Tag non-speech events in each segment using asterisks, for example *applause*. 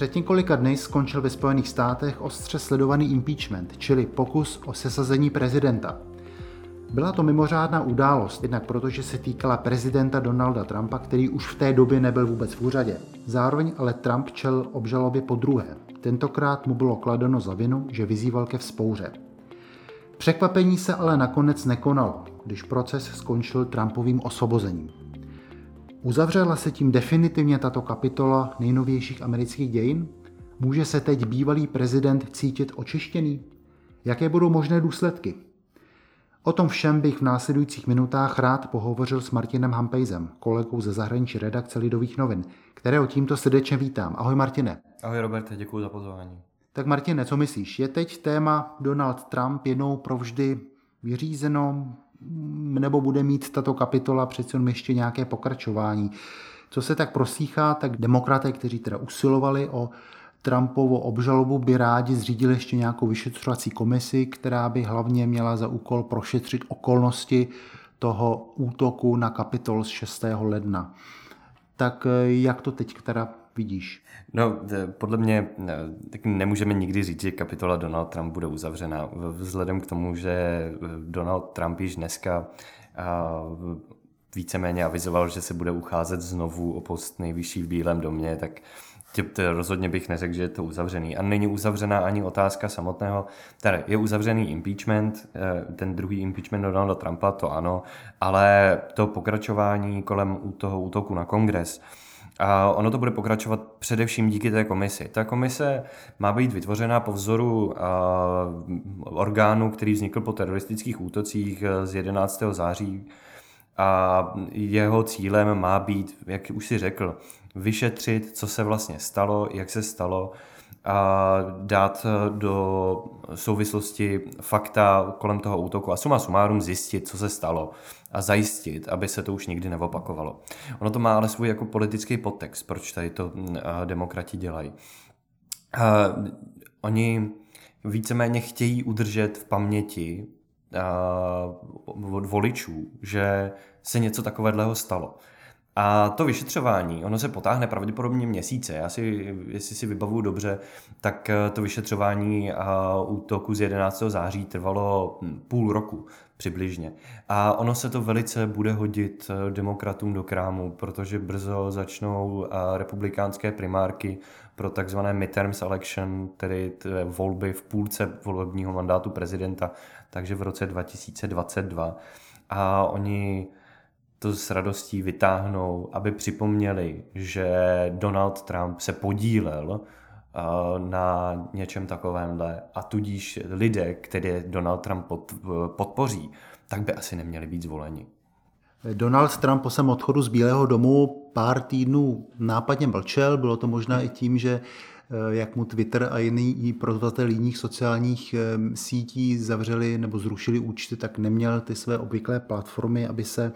Před několika dny skončil ve Spojených státech ostře sledovaný impeachment, čili pokus o sesazení prezidenta. Byla to mimořádná událost, jednak protože se týkala prezidenta Donalda Trumpa, který už v té době nebyl vůbec v úřadě. Zároveň ale Trump čel obžalobě po druhé. Tentokrát mu bylo kladeno za vinu, že vyzýval ke vzpouře. Překvapení se ale nakonec nekonalo, když proces skončil Trumpovým osvobozením. Uzavřela se tím definitivně tato kapitola nejnovějších amerických dějin? Může se teď bývalý prezident cítit očištěný? Jaké budou možné důsledky? O tom všem bych v následujících minutách rád pohovořil s Martinem Hampejzem, kolegou ze zahraničí redakce Lidových novin, kterého tímto srdečně vítám. Ahoj Martine. Ahoj Roberte, děkuji za pozvání. Tak Martine, co myslíš? Je teď téma Donald Trump jednou provždy vyřízeno, nebo bude mít tato kapitola přece jenom ještě nějaké pokračování. Co se tak prosíchá, tak demokraté, kteří teda usilovali o Trumpovu obžalobu, by rádi zřídili ještě nějakou vyšetřovací komisi, která by hlavně měla za úkol prošetřit okolnosti toho útoku na kapitol z 6. ledna. Tak eh, jak to teď teda vidíš? No, podle mě tak nemůžeme nikdy říct, že kapitola Donald Trump bude uzavřena. Vzhledem k tomu, že Donald Trump již dneska víceméně avizoval, že se bude ucházet znovu o post nejvyšší v Bílém domě, tak rozhodně bych neřekl, že je to uzavřený. A není uzavřená ani otázka samotného, tedy je uzavřený impeachment, ten druhý impeachment Donalda Trumpa, to ano, ale to pokračování kolem toho útoku na kongres, a ono to bude pokračovat především díky té komisi. Ta komise má být vytvořena po vzoru orgánu, který vznikl po teroristických útocích e, z 11. září a jeho cílem má být, jak už si řekl, vyšetřit, co se vlastně stalo, jak se stalo a dát do souvislosti fakta kolem toho útoku a suma sumárum zjistit, co se stalo a zajistit, aby se to už nikdy neopakovalo. Ono to má ale svůj jako politický podtext, proč tady to uh, demokrati dělají. Uh, oni víceméně chtějí udržet v paměti od voličů, že se něco takového stalo. A to vyšetřování, ono se potáhne pravděpodobně měsíce. Já si, jestli si vybavuju dobře, tak to vyšetřování útoku z 11. září trvalo hm, půl roku přibližně. A ono se to velice bude hodit eh, demokratům do krámu, protože brzo začnou eh, republikánské primárky pro takzvané midterms election, tedy volby v půlce volebního mandátu prezidenta, takže v roce 2022. A oni to s radostí vytáhnou, aby připomněli, že Donald Trump se podílel na něčem takovémhle a tudíž lidé, které Donald Trump podpoří, tak by asi neměli být zvoleni. Donald Trump po svém odchodu z Bílého domu pár týdnů nápadně mlčel. Bylo to možná i tím, že eh, jak mu Twitter a jiný provozovatel jiných sociálních eh, sítí zavřeli nebo zrušili účty, tak neměl ty své obvyklé platformy, aby se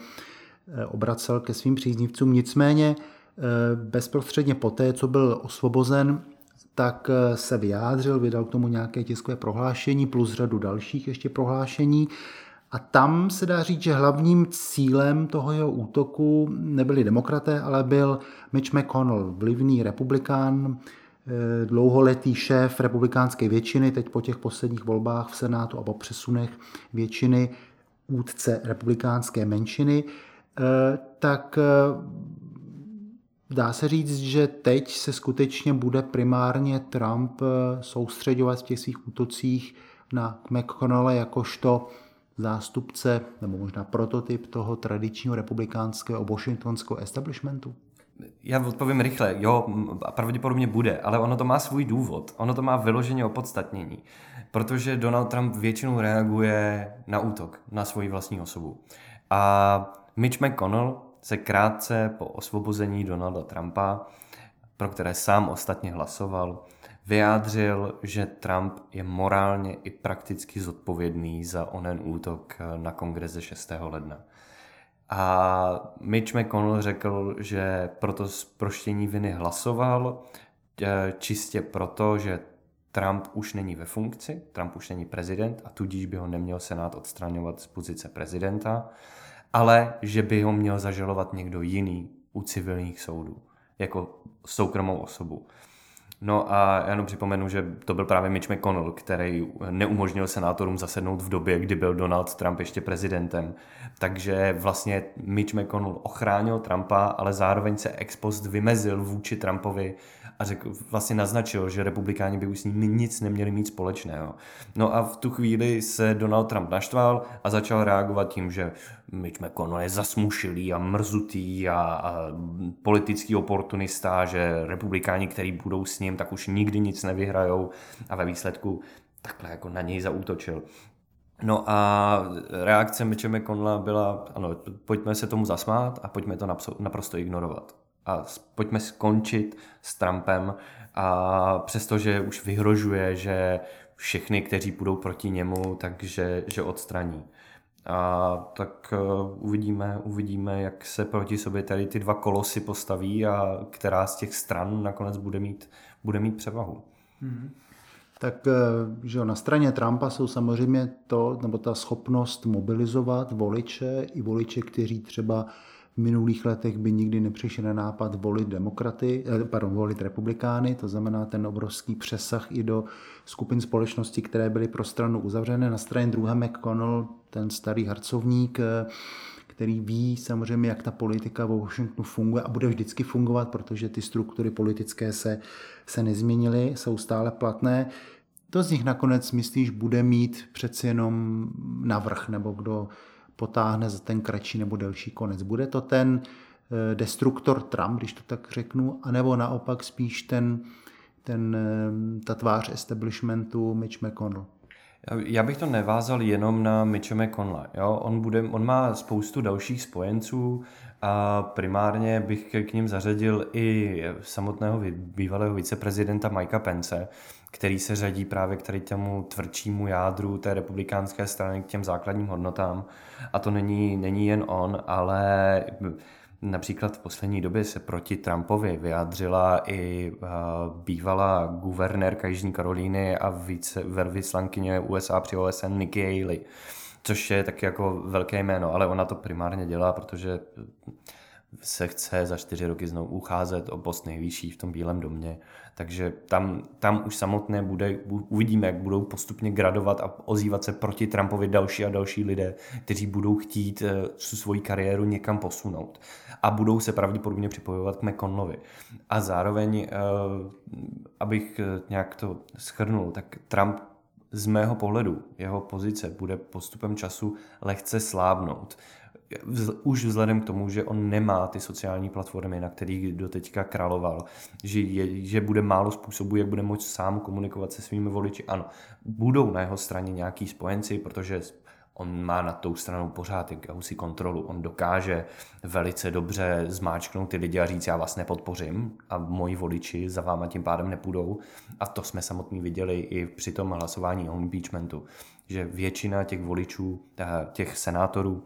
obracel ke svým příznivcům. Nicméně bezprostředně poté, co byl osvobozen, tak eh, se vyjádřil, vydal k tomu nějaké tiskové prohlášení plus řadu dalších ještě prohlášení. A tam se dá říct, že hlavním cílem toho jeho útoku nebyli demokraté, ale byl Mitch McConnell, vlivný republikán, eh, dlouholetý šéf republikánské většiny, teď po těch posledních volbách v Senátu a po přesunech většiny útce republikánské menšiny, eh, tak Dá se říct, že teď se skutečně bude primárně Trump eh, soustředovat v těch svých útocích na McConnella jakožto zástupce nebo možná prototyp toho tradičního republikánského washingtonského establishmentu? Já odpovím rychle, jo, pravděpodobně bude, ale ono to má svůj důvod, ono to má vyloženě opodstatnění, protože Donald Trump většinou reaguje na útok, na svoji vlastní osobu. A Mitch McConnell se krátce po osvobození Donalda Trumpa pro které sám ostatně hlasoval, vyjádřil, že Trump je morálně i prakticky zodpovědný za onen útok na kongres ze 6. ledna. A Mitch McConnell řekl, že proto zproštění viny hlasoval, e, čistě proto, že Trump už není ve funkci, Trump už není prezident a tudíž by ho neměl Senát odstraňovat z pozice prezidenta, ale že by ho měl zažalovat někdo jiný u civilních soudů, jako soukromou osobu. No a já jenom připomenu, že to byl právě Mitch McConnell, který neumožnil senátorům zasednout v době, kdy byl Donald Trump ještě prezidentem. Takže vlastně Mitch McConnell ochránil Trumpa, ale zároveň se ex post vymezil vůči Trumpovi a řekl, vlastně naznačil, že republikáni by už s ním nic neměli mít společného. No a v tu chvíli se Donald Trump naštval a začal reagovat tím, že Mitch McConnell je zasmušilý a mrzutý a, a politický oportunista, že republikáni, kteří budou s ním, tak už nikdy nic nevyhrajou a ve výsledku takhle jako na něj zaútočil. No a reakce Mitche McConnella byla, ano, pojďme se tomu zasmát a pojďme to naprosto ignorovat a pojďme skončit s Trumpem a přestože už vyhrožuje, že všechny, kteří půjdou proti němu, takže že odstraní. A tak uh, uvidíme, uvidíme, jak se proti sobě tady ty dva kolosy postaví a která z těch stran nakonec bude mít, bude mít převahu. Mm-hmm. Tak eh, že na straně Trumpa jsou samozřejmě to, nebo ta schopnost mobilizovat voliče i voliče, kteří třeba v minulých letech by nikdy nepřišli na nápad volit demokraty, eh, pardon, volit republikány, to znamená ten obrovský přesah i do skupin společnosti, které byly pro stranu uzavřené. Na straně druhé McConnell, ten starý harcovník, eh, který ví samozřejmě, jak ta politika v Washingtonu funguje a bude vždycky fungovat, protože ty struktury politické se, se nezměnily, jsou stále platné. To z nich nakonec myslíš bude mít přeci jenom navrh, nebo kdo potáhne za ten kratší nebo delší konec. Bude to ten eh, destruktor Trump, když to tak řeknu, anebo naopak spíš ten, ten, eh, ta tvář establishmentu Mitch McConnell? Já bych to nevázal jenom na Mitche McConnella. Jo? On, bude, on má spoustu dalších spojenců a primárně bych k ním zařadil i samotného bývalého viceprezidenta Mikea Pence, který se řadí právě k tady tomu tvrdšímu jádru té republikánské strany, k těm základním hodnotám. A to není, není jen on, ale Například v poslední době se proti Trumpovi vyjádřila i uh, bývalá guvernérka Jižní Karolíny a více velvyslankyně USA při OSN Nikki Haley, což je taky jako velké jméno, ale ona to primárně dělá, protože se chce za čtyři roky znovu ucházet o post nejvyšší v tom Bílém domě. Takže tam, tam už samotné bude, uvidíme, jak budou postupně gradovat a ozývat se proti Trumpovi další a další lidé, kteří budou chtít uh, svoji kariéru někam posunout a budou se pravděpodobně připojovat k McConnellovi. A zároveň, uh, abych eh, nějak to schrnul, tak Trump z mého pohledu, jeho pozice bude postupem času lehce slábnout už vzhledem k tomu, že on nemá ty sociální platformy, na kterých doteďka královal, že, je, že bude málo způsobů, jak bude moct sám komunikovat se svými voliči. Ano, budou na jeho straně nějaký spojenci, protože on má nad tou stranou pořád jakousi kontrolu. On dokáže velice dobře zmáčknout ty lidi a říct, já vás nepodpořím a moji voliči za váma tím pádem nepůjdou. A to jsme samotný viděli i při tom hlasování o impeachmentu, že většina těch voličů, eh, těch senátorů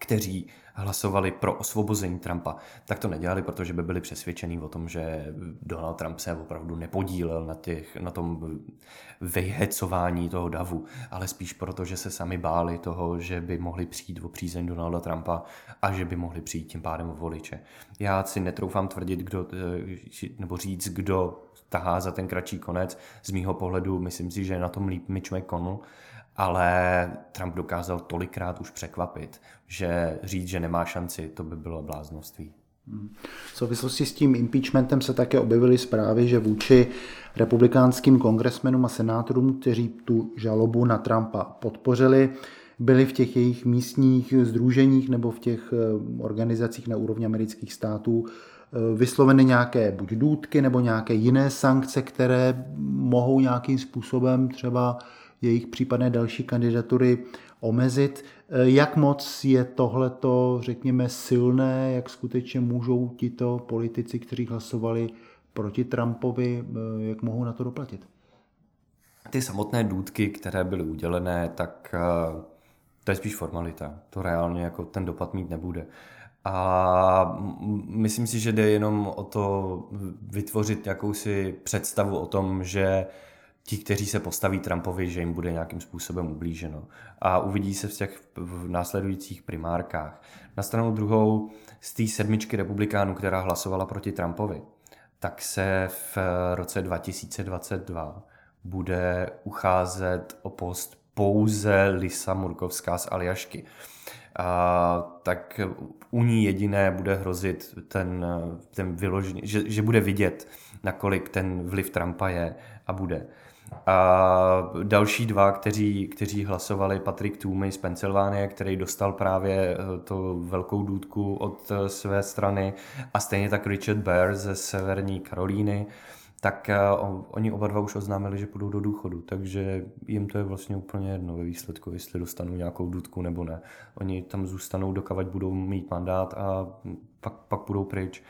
kteří hlasovali pro osvobození Trumpa, tak to nedělali, protože by byli přesvědčení o tom, že Donald Trump se opravdu nepodílel na, těch, na tom vyhecování toho davu, ale spíš proto, že se sami báli toho, že by mohli přijít o přízeň Donalda Trumpa a že by mohli přijít tím pádem o voliče. Já si netroufám tvrdit, kdo, eh, nebo říct, kdo tahá za ten kratší konec. Z mýho pohledu myslím si, že na tom líp Mitch McConnell, ale Trump dokázal tolikrát už překvapit, že říct, že nemá šanci, to by bylo bláznoství. V souvislosti s tím impeachmentem se také objevily zprávy, že vůči republikánským kongresmenům a senátorům, kteří tu žalobu na Trumpa podpořili, byli v těch jejich místních združeních nebo v těch eh, organizacích na úrovni amerických států eh, vysloveny nějaké buď důdky nebo nějaké jiné sankce, které mohou nějakým způsobem třeba jejich případné další kandidatury omezit. Eh, jak moc je tohleto, řekněme, silné, jak skutečně můžou tito politici, kteří hlasovali proti Trumpovi, jak mohou na to doplatit? Ty samotné důdky, které byly udělené, tak to je spíš formalita. To reálně jako ten dopad mít nebude. A myslím si, že jde jenom o to vytvořit jakousi představu o tom, že ti, kteří se postaví Trumpovi, že jim bude nějakým způsobem ublíženo. A uvidí se v těch v následujících primárkách. Na stranu druhou, z té sedmičky republikánů, která hlasovala proti Trumpovi, tak se v roce 2022 bude ucházet o post pouze Lisa Murkovská z Aljašky. A, tak u ní jediné bude hrozit ten, ten vyložený, že, že bude vidět, nakolik ten vliv Trumpa je a bude. A další dva, kteří, kteří hlasovali, Patrick Toomey z Pensylvánie, který dostal právě eh, to velkou důdku od eh, své strany a stejně tak Richard Bear ze severní Karolíny, tak uh, oni oba dva už oznámili, že půjdou do důchodu, takže jim to je vlastně úplně jedno ve výsledku, jestli dostanou nějakou důdku nebo ne. Oni tam zůstanou, dokavať budou mít mandát a pak, pak půjdou pryč.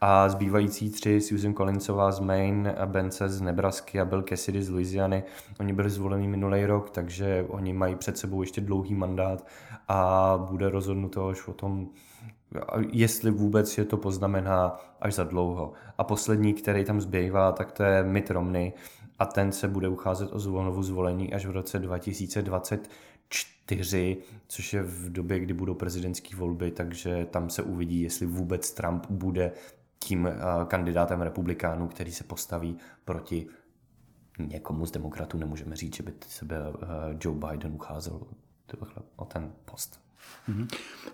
A zbývající tři, Susan Collinsová z Maine, a Bence z Nebrasky a Bill Cassidy z Louisiany, oni byli zvoleni minulý rok, takže oni mají před sebou ještě dlouhý mandát a bude rozhodnuto až o tom, jestli vůbec je to poznamená až za dlouho. A poslední, který tam zbývá, tak to je Mitt Romney a ten se bude ucházet o znovu zvolení až v roce 2024, což je v době, kdy budou prezidentské volby, takže tam se uvidí, jestli vůbec Trump bude tím eh, kandidátem republikánů, který se postaví proti někomu z demokratů. Nemůžeme říct, že by se byl eh, Joe Biden ucházel o ten post. Mm-hmm.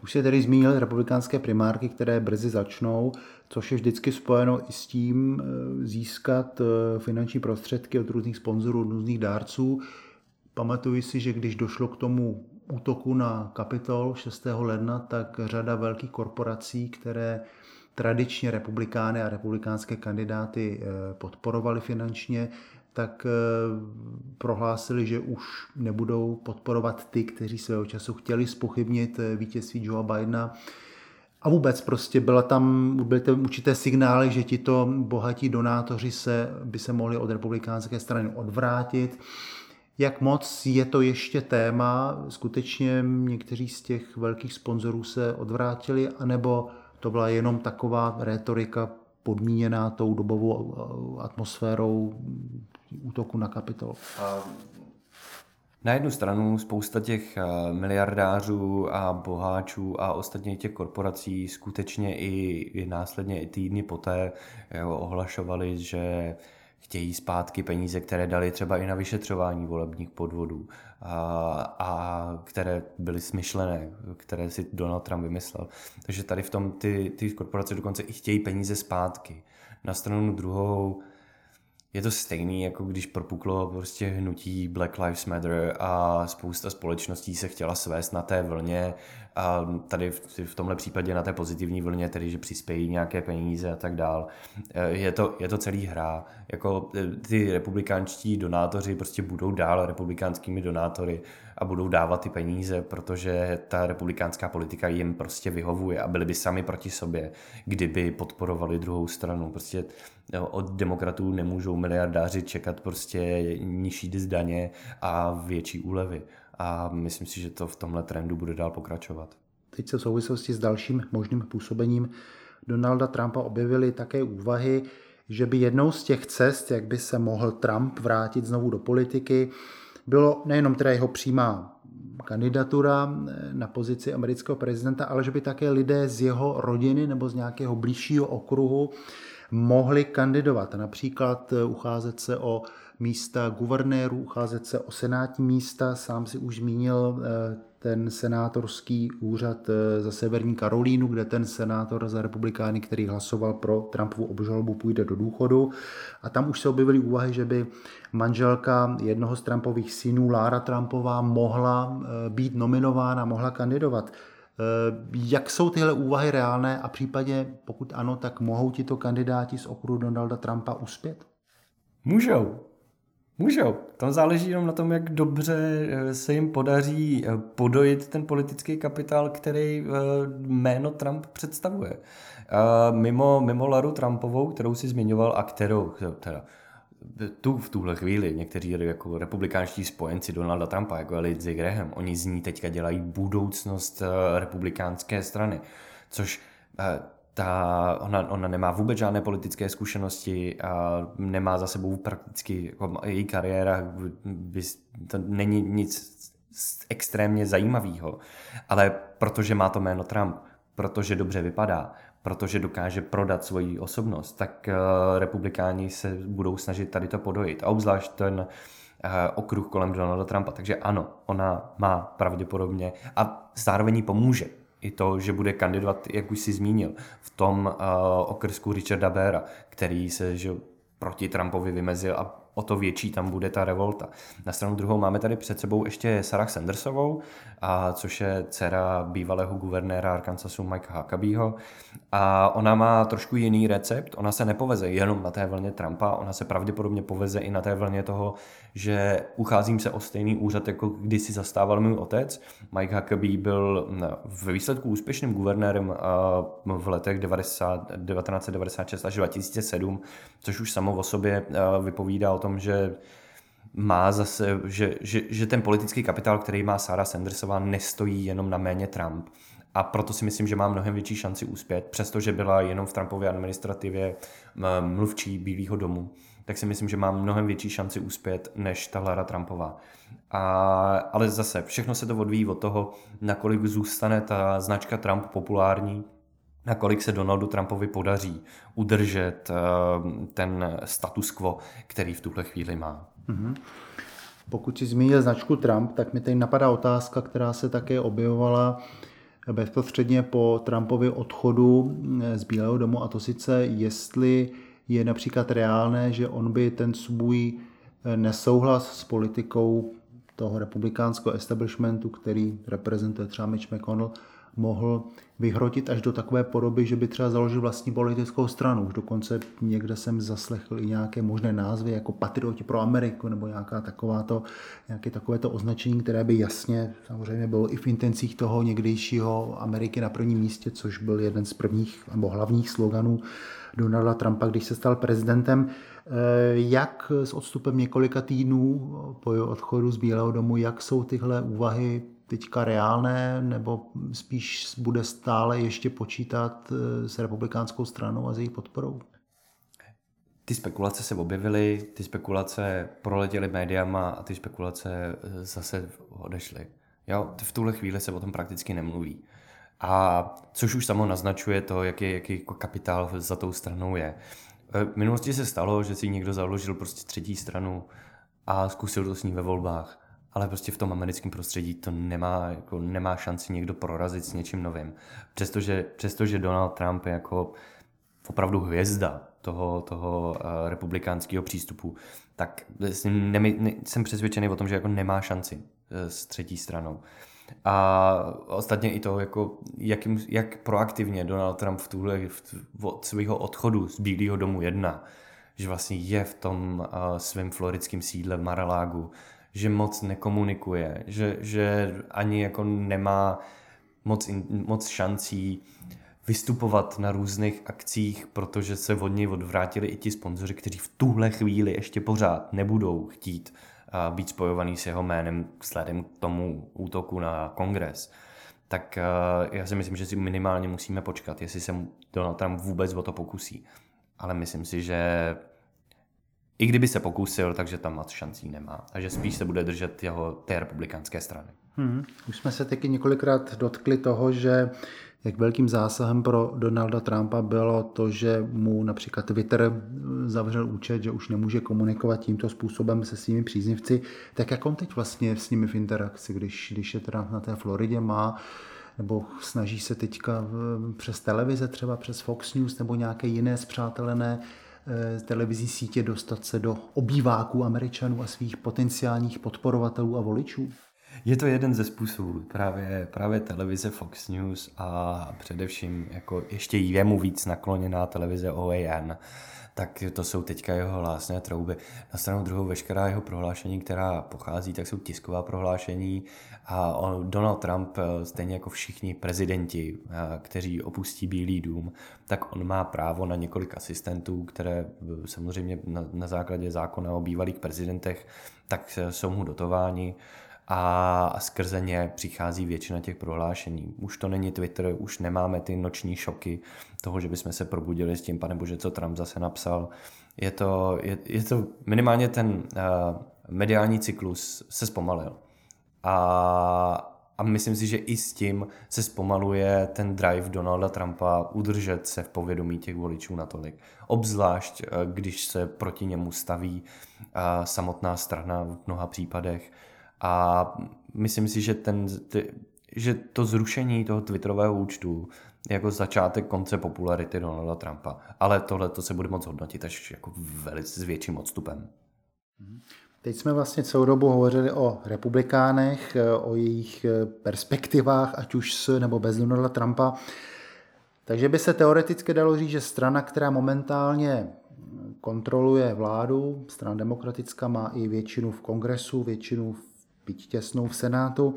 Už se tedy zmínil republikánské primárky, které brzy začnou, což je vždycky spojeno i s tím eh, získat eh, finanční prostředky od různých sponzorů, od různých dárců. Pamatuji si, že když došlo k tomu útoku na Kapitol 6. ledna, tak řada velkých korporací, které tradičně republikány a republikánské kandidáty eh, podporovali finančně, tak eh, prohlásili, že už nebudou podporovat ty, kteří svého času chtěli spochybnit eh, vítězství Joea Bidena. A vůbec prostě byla tam, byly tam určité signály, že tito bohatí donátoři se, by se mohli od republikánské strany odvrátit. Jak moc je to ještě téma? Skutečně někteří z těch velkých sponzorů se odvrátili, anebo to byla jenom taková rétorika podmíněná tou dobovou eh, atmosférou útoku na kapitol. Na jednu stranu spousta těch eh, miliardářů a boháčů a ostatně těch korporací skutečně i, i následně i týdny poté jo, ohlašovali, že chtějí zpátky peníze, které dali třeba i na vyšetřování volebních podvodů a, a které byly smyšlené, které si Donald Trump vymyslel. Takže tady v tom ty, ty korporace dokonce i chtějí peníze zpátky. Na stranu druhou je to stejný, jako když propuklo prostě hnutí Black Lives Matter a spousta společností se chtěla svést na té vlně a tady v, v tomhle případě na té pozitivní vlně, tedy že přispějí nějaké peníze a tak dál. Eh, je to, je to celý hra. Jako eh, ty republikánští donátoři prostě budou dál republikánskými donátory a budou dávat ty peníze, protože ta republikánská politika jim prostě vyhovuje a byli by sami proti sobě, kdyby podporovali druhou stranu. Prostě od demokratů nemůžou miliardáři čekat prostě nižší zdaně a větší úlevy a myslím si, že to v tomhle trendu bude dál pokračovat. Teď se v souvislosti s dalším možným působením Donalda Trumpa objevily také úvahy, že by jednou z těch cest, jak by se mohl Trump vrátit znovu do politiky, bylo nejenom teda jeho přímá kandidatura na pozici amerického prezidenta, ale že by také lidé z jeho rodiny nebo z nějakého blížšího okruhu mohli kandidovat. Například ucházet se o místa guvernérů, ucházet se o senátní místa. Sám si už zmínil eh, ten senátorský úřad eh, za Severní Karolínu, kde ten senátor za republikány, který hlasoval pro Trumpovu obžalobu, půjde do důchodu. A tam už se objevily úvahy, že by manželka jednoho z Trumpových synů, Lara Trumpová, mohla eh, být nominována, mohla kandidovat. Jak jsou tyhle úvahy reálné a případně, pokud ano, tak mohou tito kandidáti z okruhu Donalda Trumpa uspět? Můžou. Můžou. Tam záleží jenom na tom, jak dobře eh, se jim podaří eh, podojit ten politický kapitál, který eh, jméno Trump představuje. Mimo, mimo Laru Trumpovou, kterou si zmiňoval a kterou, teda, tu v tuhle chvíli někteří jako republikánští spojenci Donalda Trumpa, jako Lindsey Graham, oni z ní teďka dělají budoucnost republikánské strany, což ta, ona, ona nemá vůbec žádné politické zkušenosti a nemá za sebou prakticky, jako její kariéra to není nic extrémně zajímavého, ale protože má to jméno Trump, protože dobře vypadá, protože dokáže prodat svoji osobnost, tak uh, republikáni se budou snažit tady to podojit. A obzvlášť ten uh, okruh kolem Donalda Trumpa. Takže ano, ona má pravděpodobně a zároveň jí pomůže i to, že bude kandidovat, jak už si zmínil, v tom uh, okrsku Richarda Bera, který se že, proti Trumpovi vymezil a o to větší tam bude ta revolta. Na stranu druhou máme tady před sebou ještě Sarah Sandersovou, a, což je dcera bývalého guvernéra Arkansasu Mikea Huckabeeho. A ona má trošku jiný recept. Ona se nepoveze jenom na té vlně Trumpa, ona se pravděpodobně poveze i na té vlně toho, že ucházím se o stejný úřad, jako kdysi zastával můj otec. Mike Huckabee byl ve výsledku úspěšným guvernérem v letech 90, 1996 až 2007, což už samo o sobě vypovídá o tom, že má zase, že, že, že ten politický kapitál, který má Sarah Sandersová, nestojí jenom na méně Trump. A proto si myslím, že má mnohem větší šanci úspět, přestože byla jenom v Trumpově administrativě mluvčí Bílého domu, tak si myslím, že má mnohem větší šanci úspět než ta Lara Trumpová. A, ale zase, všechno se to odvíjí od toho, nakolik zůstane ta značka Trump populární, nakolik se Donaldu Trumpovi podaří udržet uh, ten status quo, který v tuhle chvíli má. Mm-hmm. Pokud si zmínil značku Trump, tak mi tady napadá otázka, která se také objevovala bezprostředně po Trumpově odchodu eh, z Bílého domu a to sice, jestli je například reálné, že on by ten svůj eh, nesouhlas s politikou toho republikánského establishmentu, který reprezentuje třeba Mitch McConnell, mohl vyhrotit až do takové podoby, že by třeba založil vlastní politickou stranu. Už dokonce někde jsem zaslechl i nějaké možné názvy jako Patrioti pro Ameriku nebo nějaká takováto, nějaké takovéto označení, které by jasně samozřejmě bylo i v intencích toho někdejšího Ameriky na prvním místě, což byl jeden z prvních nebo hlavních sloganů Donalda Trumpa, když se stal prezidentem. Eh, jak s odstupem několika týdnů po jeho odchodu z Bílého domu, jak jsou tyhle úvahy teďka reálné, nebo spíš bude stále ještě počítat eh, s republikánskou stranou a s její podporou? Ty spekulace se objevily, ty spekulace proletěly médiama a ty spekulace eh, zase odešly. Jo, v tuhle chvíli se o tom prakticky nemluví. A což už samo naznačuje to, jaký, jaký kapitál za tou stranou je. Eh, v minulosti se stalo, že si někdo založil prostě třetí stranu a zkusil to s ní ve volbách ale prostě v tom americkém prostředí to nemá, jako nemá šanci někdo prorazit s něčím novým. Přestože, přestože Donald Trump je jako opravdu hvězda toho, toho uh, republikánského přístupu, tak jsem, ne, jsem přesvědčený o tom, že jako nemá šanci uh, s třetí stranou. A ostatně i to, jako, jakým, jak proaktivně Donald Trump v tuhle, v, od svého odchodu z Bílého domu jedna, že vlastně je v tom uh, svém floridském sídle v Maralágu, že moc nekomunikuje, že, že ani jako nemá moc, in, moc šancí vystupovat na různých akcích, protože se od něj odvrátili i ti sponzoři, kteří v tuhle chvíli ještě pořád nebudou chtít uh, být spojovaný s jeho jménem vzhledem k tomu útoku na kongres. Tak uh, já si myslím, že si minimálně musíme počkat, jestli se Donald Trump vůbec o to pokusí. Ale myslím si, že i kdyby se pokusil, takže tam moc šancí nemá. Takže spíš se bude držet jeho té republikánské strany. Hmm. Už jsme se taky několikrát dotkli toho, že jak velkým zásahem pro Donalda Trumpa bylo to, že mu například Twitter zavřel účet, že už nemůže komunikovat tímto způsobem se svými příznivci. Tak jak on teď vlastně s nimi v interakci, když, když je teda na té Floridě má nebo snaží se teďka přes televize, třeba přes Fox News nebo nějaké jiné zpřátelené Eh, televizní sítě dostat se do obýváků Američanů a svých potenciálních podporovatelů a voličů? Je to jeden ze způsobů, právě, právě televize Fox News a především jako ještě jemu víc nakloněná televize OAN, tak to jsou teďka jeho hlásné trouby. Na stranu druhou veškerá jeho prohlášení, která pochází, tak jsou tisková prohlášení. A on, Donald Trump, eh, stejně jako všichni prezidenti, eh, kteří opustí Bílý dům, tak on má právo na několik asistentů, které eh, samozřejmě na, na základě zákona o bývalých prezidentech, tak jsou mu dotováni a skrze ně přichází většina těch prohlášení. Už to není Twitter, už nemáme ty noční šoky toho, že bychom se probudili s tím, pane bože, co Trump zase napsal. Je to, je, je to minimálně ten uh, mediální cyklus se zpomalil. A, a myslím si, že i s tím se zpomaluje ten drive Donalda Trumpa udržet se v povědomí těch voličů natolik. Obzvlášť, uh, když se proti němu staví uh, samotná strana v mnoha případech, a myslím si, že, ten, ty, že to zrušení toho Twitterového účtu jako začátek konce popularity Donalda Trumpa. Ale tohle to se bude moc hodnotit až jako velice s větším odstupem. Teď jsme vlastně celou dobu hovořili o republikánech, o jejich perspektivách, ať už s nebo bez Donalda Trumpa. Takže by se teoreticky dalo říct, že strana, která momentálně kontroluje vládu, strana demokratická má i většinu v kongresu, většinu v byť těsnou v Senátu,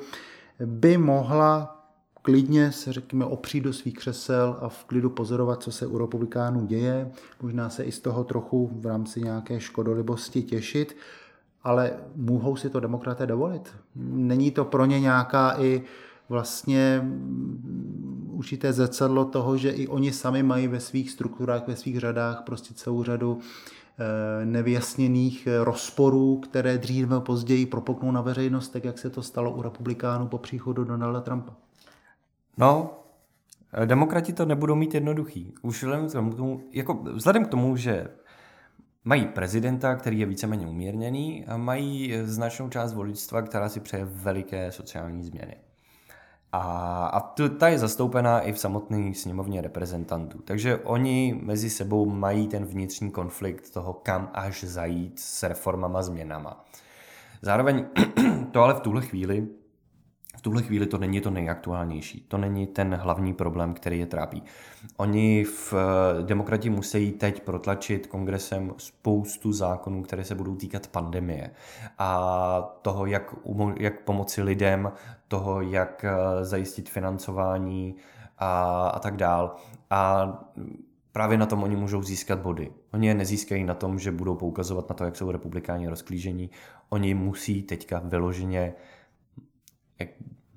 by mohla klidně se, řekněme, opřít do svých křesel a v klidu pozorovat, co se u republikánů děje. Možná se i z toho trochu v rámci nějaké škodolibosti těšit, ale mohou si to demokraté dovolit. Není to pro ně nějaká i vlastně určité zrcadlo toho, že i oni sami mají ve svých strukturách, ve svých řadách prostě celou řadu nevyjasněných eh, rozporů, které dřív nebo později propoknou na veřejnost, tak jak se to stalo u republikánů po příchodu Donalda Trumpa. No, eh, demokrati to nebudou mít jednoduchý. Už vzhledem k tomu, jako vzhledem k tomu že mají prezidenta, který je víceméně umírněný a mají značnou část voličstva, která si přeje veliké sociální změny. A, a ta je zastoupená i v samotné sněmovně reprezentantů. Takže oni mezi sebou mají ten vnitřní konflikt toho, kam až zajít s reformama, změnama. Zároveň *clears throat* to ale v tuhle chvíli v tuhle chvíli to není to nejaktuálnější. To není ten hlavní problém, který je trápí. Oni v eh, demokrati musí teď protlačit kongresem spoustu zákonů, které se budou týkat pandemie a toho, jak, jak pomoci lidem, toho, jak eh, zajistit financování a, a tak dál. A právě na tom oni můžou získat body. Oni je nezískají na tom, že budou poukazovat na to, jak jsou republikáni rozklížení. Oni musí teďka vyloženě jak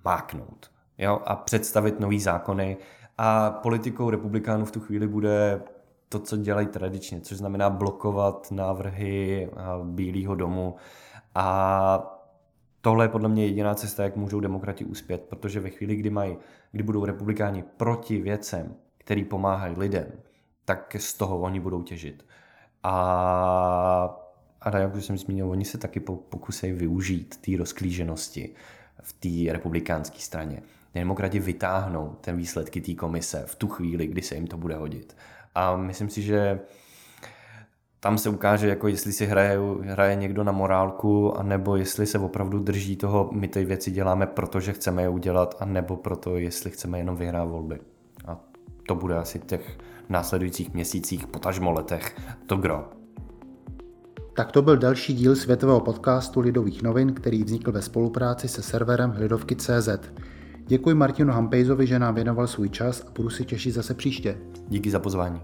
máknout jo? a představit nový zákony. A politikou republikánů v tu chvíli bude to, co dělají tradičně, což znamená blokovat návrhy Bílého domu. A tohle je podle mě jediná cesta, jak můžou demokrati uspět, protože ve chvíli, kdy, mají, kdy budou republikáni proti věcem, který pomáhají lidem, tak z toho oni budou těžit. A, a jak už jsem zmínil, oni se taky pokusí využít té rozklíženosti v té republikánské straně. Demokrati vytáhnou ten výsledky té komise v tu chvíli, kdy se jim to bude hodit. A myslím si, že tam se ukáže, jako jestli si hraje, hraje někdo na morálku, anebo jestli se opravdu drží toho, my ty věci děláme, protože chceme je udělat, anebo proto, jestli chceme jenom vyhrát volby. A to bude asi těch následujících měsících, potažmo letech, to gro. Tak to byl další díl světového podcastu Lidových novin, který vznikl ve spolupráci se serverem Lidovky.cz. Děkuji Martinu Hampejzovi, že nám věnoval svůj čas a budu si těšit zase příště. Díky za pozvání.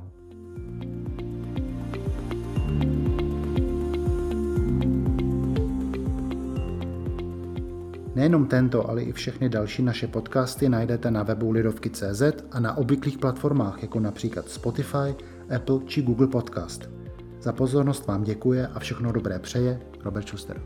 Nejenom tento, ale i všechny další naše podcasty najdete na webu Lidovky.cz a na obvyklých platformách, jako například Spotify, Apple či Google Podcast. Za pozornost vám děkuje a všechno dobré přeje Robert Schuster.